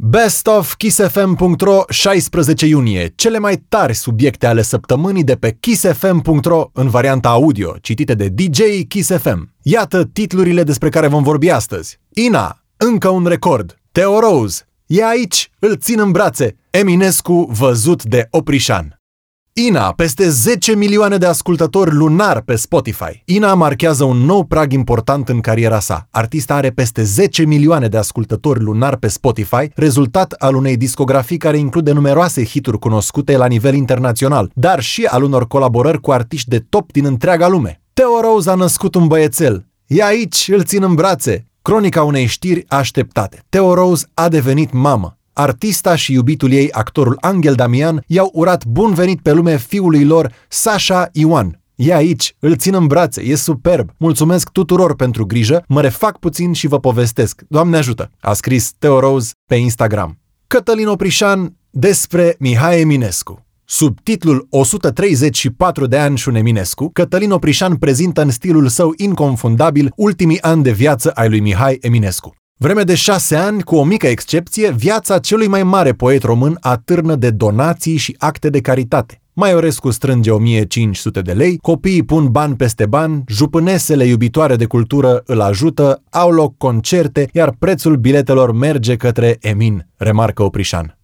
Best of kissfm.ro 16 iunie. Cele mai tari subiecte ale săptămânii de pe kissfm.ro în varianta audio, citite de DJ Kiss FM. Iată titlurile despre care vom vorbi astăzi. Ina, încă un record. Teo Rose, e aici, îl țin în brațe. Eminescu văzut de Oprișan. Ina, peste 10 milioane de ascultători lunar pe Spotify. Ina marchează un nou prag important în cariera sa. Artista are peste 10 milioane de ascultători lunar pe Spotify, rezultat al unei discografii care include numeroase hituri cunoscute la nivel internațional, dar și al unor colaborări cu artiști de top din întreaga lume. Theo Rose a născut un băiețel. E aici, îl țin în brațe. Cronica unei știri așteptate. Theo Rose a devenit mamă artista și iubitul ei, actorul Angel Damian, i-au urat bun venit pe lume fiului lor, Sasha Ioan. E aici, îl țin în brațe, e superb. Mulțumesc tuturor pentru grijă, mă refac puțin și vă povestesc. Doamne ajută! A scris Teo Rose pe Instagram. Cătălin Oprișan despre Mihai Eminescu. Sub titlul 134 de ani și un Eminescu, Cătălin Oprișan prezintă în stilul său inconfundabil ultimii ani de viață ai lui Mihai Eminescu. Vreme de șase ani, cu o mică excepție, viața celui mai mare poet român atârnă de donații și acte de caritate. Maiorescu strânge 1500 de lei, copiii pun bani peste bani, jupânesele iubitoare de cultură îl ajută, au loc concerte, iar prețul biletelor merge către Emin, remarcă Oprișan.